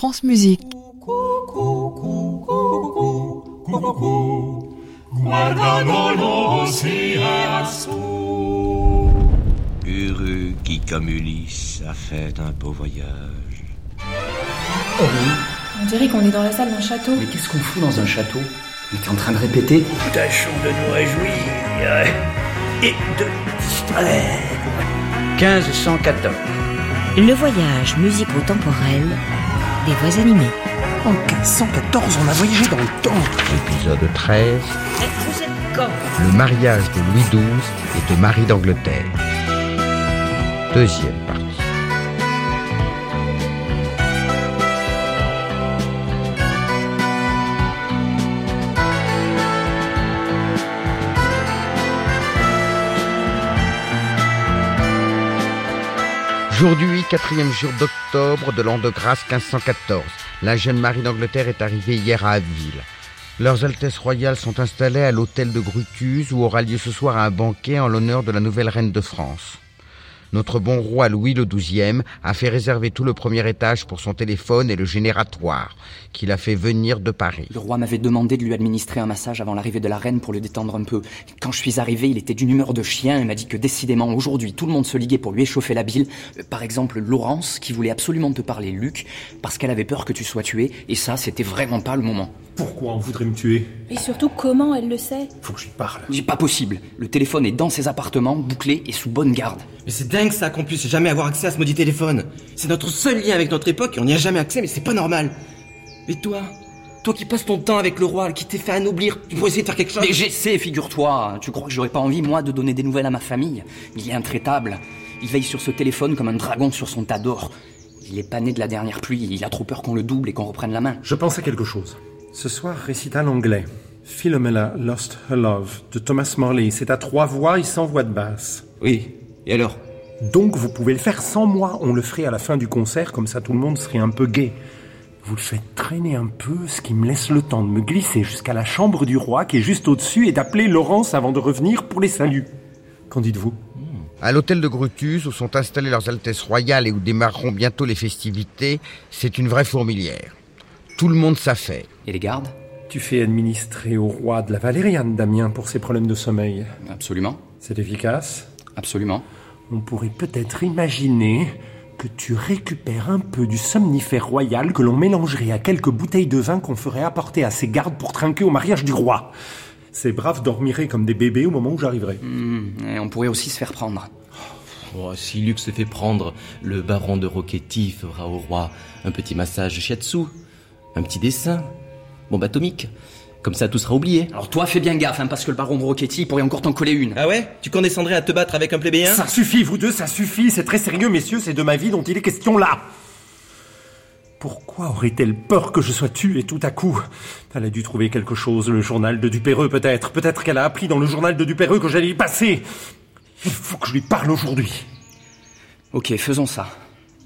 France Musique. Heureux qui, comme Ulysse, a fait un beau voyage. Oh oui, On dirait qu'on est dans la salle d'un château. mais qu'est-ce qu'on fout dans un château? On était en train de répéter Tâchons de nous réjouir et de distraire. 1514. Le voyage musico-temporel des voix animées. En 1514, on a voyagé dans le temps. Épisode 13. Vous êtes quand Le mariage de Louis XII et de Marie d'Angleterre. Deuxième partie. Aujourd'hui, quatrième jour d'octobre de l'an de grâce 1514. La jeune Marie d'Angleterre est arrivée hier à Abbeville. Leurs Altesses royales sont installées à l'hôtel de Gruthuse où aura lieu ce soir un banquet en l'honneur de la nouvelle reine de France. Notre bon roi Louis le a fait réserver tout le premier étage pour son téléphone et le génératoire, qu'il a fait venir de Paris. Le roi m'avait demandé de lui administrer un massage avant l'arrivée de la reine pour le détendre un peu. Quand je suis arrivé, il était d'une humeur de chien et m'a dit que décidément, aujourd'hui, tout le monde se liguait pour lui échauffer la bile. Euh, Par exemple, Laurence, qui voulait absolument te parler, Luc, parce qu'elle avait peur que tu sois tué, et ça, c'était vraiment pas le moment. Pourquoi on voudrait me tuer Et surtout, comment elle le sait Faut que je lui parle. J'ai pas possible. Le téléphone est dans ses appartements, bouclé et sous bonne garde. Mais c'est dingue ça qu'on puisse jamais avoir accès à ce maudit téléphone. C'est notre seul lien avec notre époque et on n'y a jamais accès, mais c'est pas normal. Et toi? Toi qui passes ton temps avec le roi, qui t'est fait anoblir, tu pourrais essayer de faire quelque chose? Mais j'essaie, figure-toi. Tu crois que j'aurais pas envie, moi, de donner des nouvelles à ma famille? Il est intraitable. Il veille sur ce téléphone comme un dragon sur son tas d'or. Il est pas né de la dernière pluie, il a trop peur qu'on le double et qu'on reprenne la main. Je pense à quelque chose. Ce soir, récital anglais. Philomela Lost Her Love de Thomas Morley. C'est à trois voix et sans voix de basse. Oui. Et alors? Donc vous pouvez le faire sans moi. On le ferait à la fin du concert, comme ça tout le monde serait un peu gai. Vous le faites traîner un peu, ce qui me laisse le temps de me glisser jusqu'à la chambre du roi qui est juste au-dessus et d'appeler Laurence avant de revenir pour les saluts. Qu'en dites-vous? À l'hôtel de Gruthuse, où sont installées leurs Altesses royales et où démarreront bientôt les festivités, c'est une vraie fourmilière. Tout le monde s'affaire. Et les gardes? Tu fais administrer au roi de la Valériane, Damien, pour ses problèmes de sommeil. Absolument. C'est efficace? Absolument. On pourrait peut-être imaginer que tu récupères un peu du somnifère royal que l'on mélangerait à quelques bouteilles de vin qu'on ferait apporter à ses gardes pour trinquer au mariage du roi. Ces braves dormiraient comme des bébés au moment où j'arriverai. Hmm, et on pourrait aussi se faire prendre. Oh, Si Luc se fait prendre, le baron de Rocchetti fera au roi un petit massage shiatsu, un petit dessin, bombe atomique. Comme ça, tout sera oublié. Alors toi, fais bien gaffe, hein, parce que le baron de pourrait encore t'en coller une. Ah ouais? Tu condescendrais à te battre avec un plébéien? Ça suffit, vous deux, ça suffit. C'est très sérieux, messieurs, c'est de ma vie dont il est question là. Pourquoi aurait-elle peur que je sois tué tout à coup? Elle a dû trouver quelque chose, le journal de Dupéreux peut-être. Peut-être qu'elle a appris dans le journal de Dupéreux que j'allais y passer. Il faut que je lui parle aujourd'hui. Ok, faisons ça.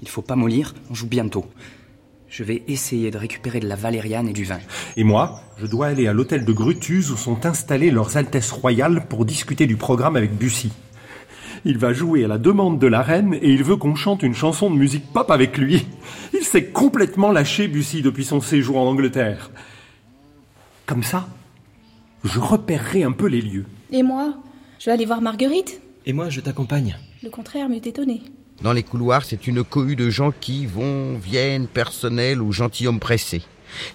Il faut pas mollir, on joue bientôt. Je vais essayer de récupérer de la valériane et du vin. Et moi, je dois aller à l'hôtel de Gruthuse où sont installées leurs Altesses royales pour discuter du programme avec Bussy. Il va jouer à la demande de la reine et il veut qu'on chante une chanson de musique pop avec lui. Il s'est complètement lâché, Bussy, depuis son séjour en Angleterre. Comme ça, je repérerai un peu les lieux. Et moi? Je vais aller voir Marguerite? Et moi, je t'accompagne. Le contraire m'eût étonné. Dans les couloirs, c'est une cohue de gens qui vont, viennent, personnels ou gentilshommes pressés.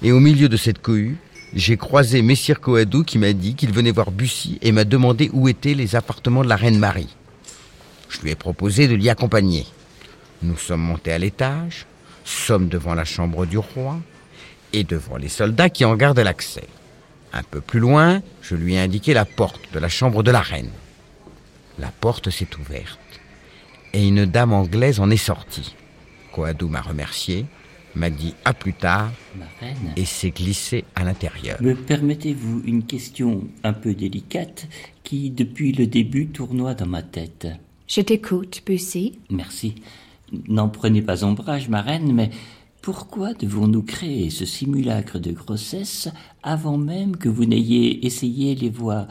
Et au milieu de cette cohue, j'ai croisé Messire Coadou qui m'a dit qu'il venait voir Bussy et m'a demandé où étaient les appartements de la reine Marie. Je lui ai proposé de l'y accompagner. Nous sommes montés à l'étage, sommes devant la chambre du roi et devant les soldats qui en gardent l'accès. Un peu plus loin, je lui ai indiqué la porte de la chambre de la reine. La porte s'est ouverte et une dame anglaise en est sortie. Coadou m'a remercié, m'a dit à plus tard Ma reine, et s'est glissé à l'intérieur. me permettez-vous une question un peu délicate qui, depuis le début, tournoie dans ma tête Je t'écoute, Bussy. Merci. N'en prenez pas ombrage, ma reine, mais pourquoi devons-nous créer ce simulacre de grossesse avant même que vous n'ayez essayé les voies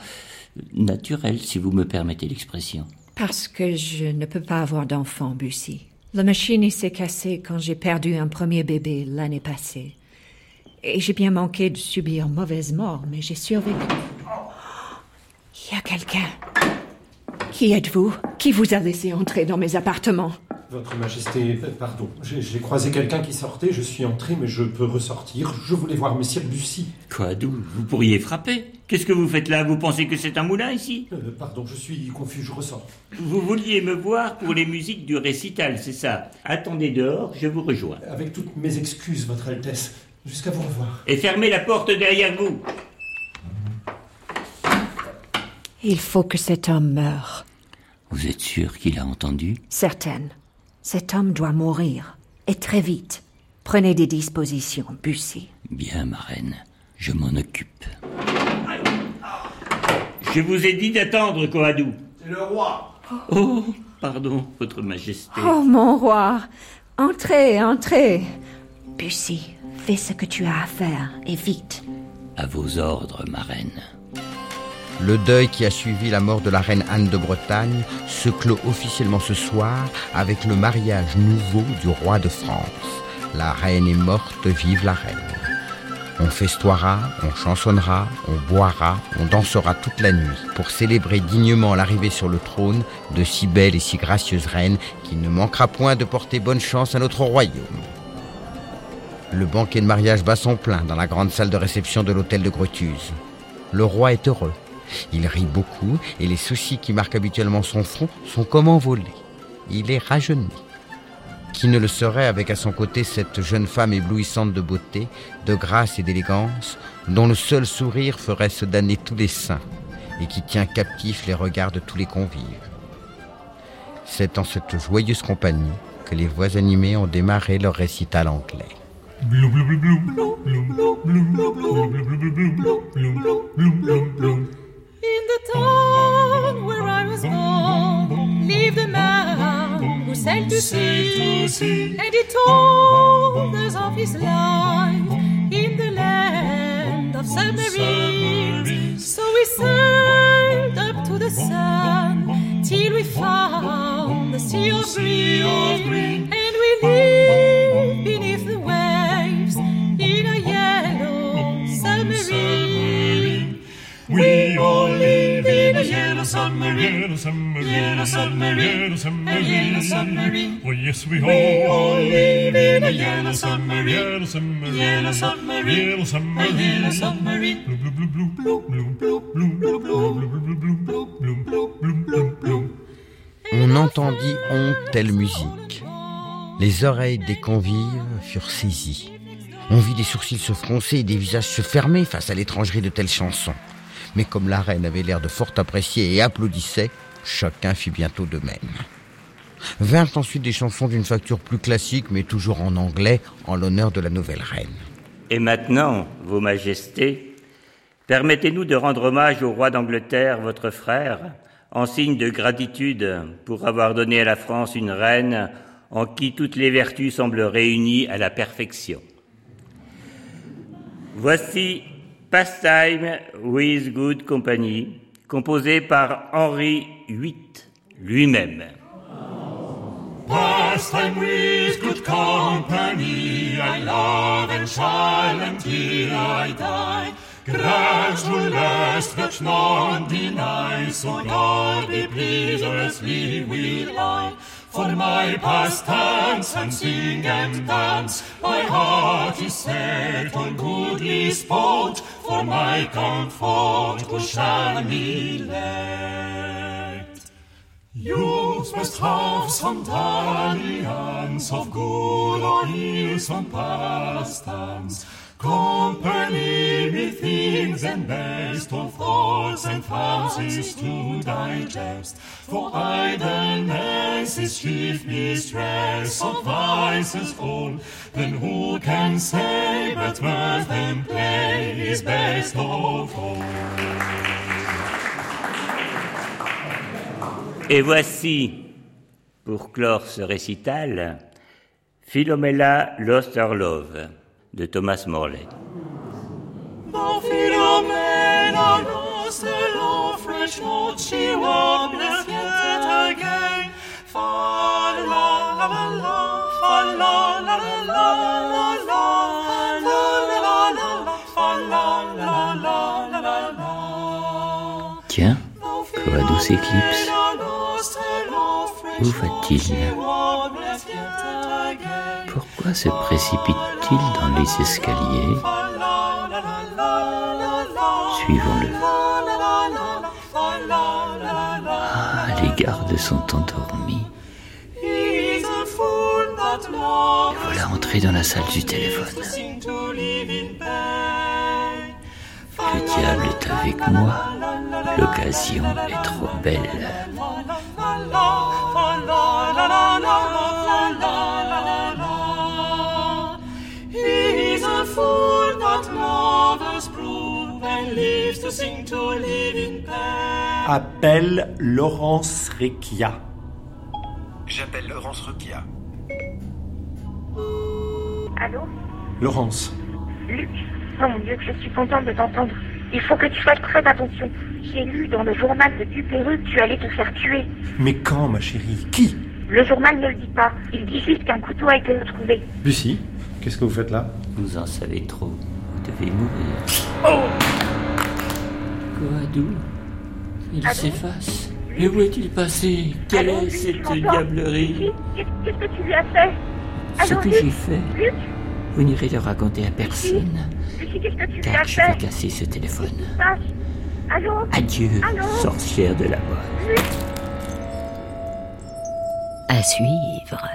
naturelles, si vous me permettez l'expression? Parce que je ne peux pas avoir d'enfant, Bussy. La machine s'est cassée quand j'ai perdu un premier bébé l'année passée. Et j'ai bien manqué de subir mauvaise mort, mais j'ai survécu. Il y a quelqu'un. Qui êtes-vous? Qui vous a laissé entrer dans mes appartements? Votre Majesté, pardon, j'ai j'ai croisé quelqu'un qui sortait, je suis entré, mais je peux ressortir. Je voulais voir Messire Bussy. Quoi, d'où Vous pourriez frapper? Qu'est-ce que vous faites là? Vous pensez que c'est un moulin ici? Euh, pardon, je suis confus, je ressors. Vous vouliez me voir pour les musiques du récital, c'est ça? Attendez dehors, je vous rejoins. Avec toutes mes excuses, Votre Altesse. Jusqu'à vous revoir. Et fermez la porte derrière vous. Il faut que cet homme meure. Vous êtes sûr qu'il a entendu? Certaine. Cet homme doit mourir. Et très vite. Prenez des dispositions, Bussy. Bien, ma reine, je m'en occupe. Je vous ai dit d'attendre, Coadou. C'est le roi. Oh, pardon, Votre Majesté. Oh, mon roi Entrez, entrez Bussy, fais ce que tu as à faire, et vite. À vos ordres, ma reine. Le deuil qui a suivi la mort de la reine Anne de Bretagne se clôt officiellement ce soir avec le mariage nouveau du roi de France. La reine est morte, vive la reine. On festoiera, on chansonnera, on boira, on dansera toute la nuit pour célébrer dignement l'arrivée sur le trône de si belle et si gracieuse reine qui ne manquera point de porter bonne chance à notre royaume. Le banquet de mariage bat son plein dans la grande salle de réception de l'hôtel de Grotuse. Le roi est heureux. Il rit beaucoup et les soucis qui marquent habituellement son front sont comme envolés. Il est rajeuni. Qui ne le serait avec à son côté cette jeune femme éblouissante de beauté, de grâce et d'élégance, dont le seul sourire ferait se damner tous les saints et qui tient captifs les regards de tous les convives. C'est en cette joyeuse compagnie que les voix animées ont démarré leur récital anglais. In the town where I was born, lived a man who sailed to sea, and he told us of his life in the land of submarines. So we sailed up to the sun till we found the sea of green, and we lived yellow submarine, yellow submarine, a yellow submarine. Oh, yes, we We all all live in a yellow submarine, Yellow submarine. yellow submarine, Yellow a submarine. yellow submarine. On entendit honte telle musique. Les oreilles des convives furent saisies. On vit des sourcils se froncer et des visages se fermer face à l'étrangerie de telles chansons. Mais comme la reine avait l'air de fort apprécier et applaudissait, chacun fit bientôt de même. Vinrent ensuite des chansons d'une facture plus classique, mais toujours en anglais, en l'honneur de la nouvelle reine. Et maintenant, Vos Majestés, permettez-nous de rendre hommage au roi d'Angleterre, votre frère, en signe de gratitude pour avoir donné à la France une reine en qui toutes les vertus semblent réunies à la perfection. Voici Pastime with Good Company, composé par Henri VIII lui-même. Pastime with good company, I love and shall until I die. Gradual lust that none deny, so God be pleased as we will lie. For my pastimes and sing and dance, my heart is set on goodly sport. For my comfort, who shall me let? Youth must have some dalliance of good or some Company methinks and best of thoughts and fancies to digest. For idleness is chief mistress of vices all. Then who can say but mirth and play is best of all? Et voici, pour clore ce récital, Philomela Lost Her Love de Thomas Morley. Thou Philomena lost her love, fresh Pourquoi se précipite-t-il dans les escaliers Suivons-le. Ah, les gardes sont endormis. Et voilà entré dans la salle du téléphone. Le diable est avec moi. L'occasion est trop belle. Lives to sing to live in pain. Appelle Laurence Recchia. J'appelle Laurence Rukia. Allô? Laurence, Luc Oh mon Dieu, que je suis contente de t'entendre. Il faut que tu fasses très attention. J'ai lu dans le journal de Duperru que tu allais te faire tuer. mais quand, ma chérie? Qui? Le journal ne le dit pas. Il dit juste qu'un couteau a été retrouvé. Lucie, qu'est-ce que vous faites là? Vous en savez trop. Vous devez mourir. Il s'efface. Et où est-il passé? Quelle Allô, est cette diablerie? Qu'est- Qu'est-ce que tu lui as fait? Ce Allô, que Luc j'ai fait, Luc vous n'irez le raconter à personne, Lucie, qu'est-ce que tu lui car je vais fait? casser ce téléphone. Passe? Allô Adieu, Allô sorcière de la mort. À suivre.